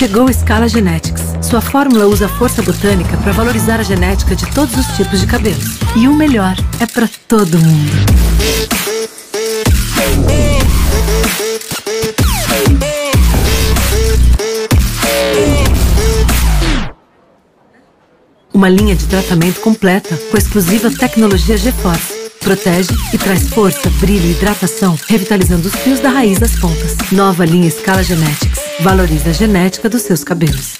Chegou Scala Genetics. Sua fórmula usa força botânica para valorizar a genética de todos os tipos de cabelos. E o melhor é para todo mundo. Uma linha de tratamento completa com exclusiva tecnologia GeForce. Protege e traz força, brilho e hidratação, revitalizando os fios da raiz das pontas. Nova linha Scala Genetics. Valoriza a genética dos seus cabelos.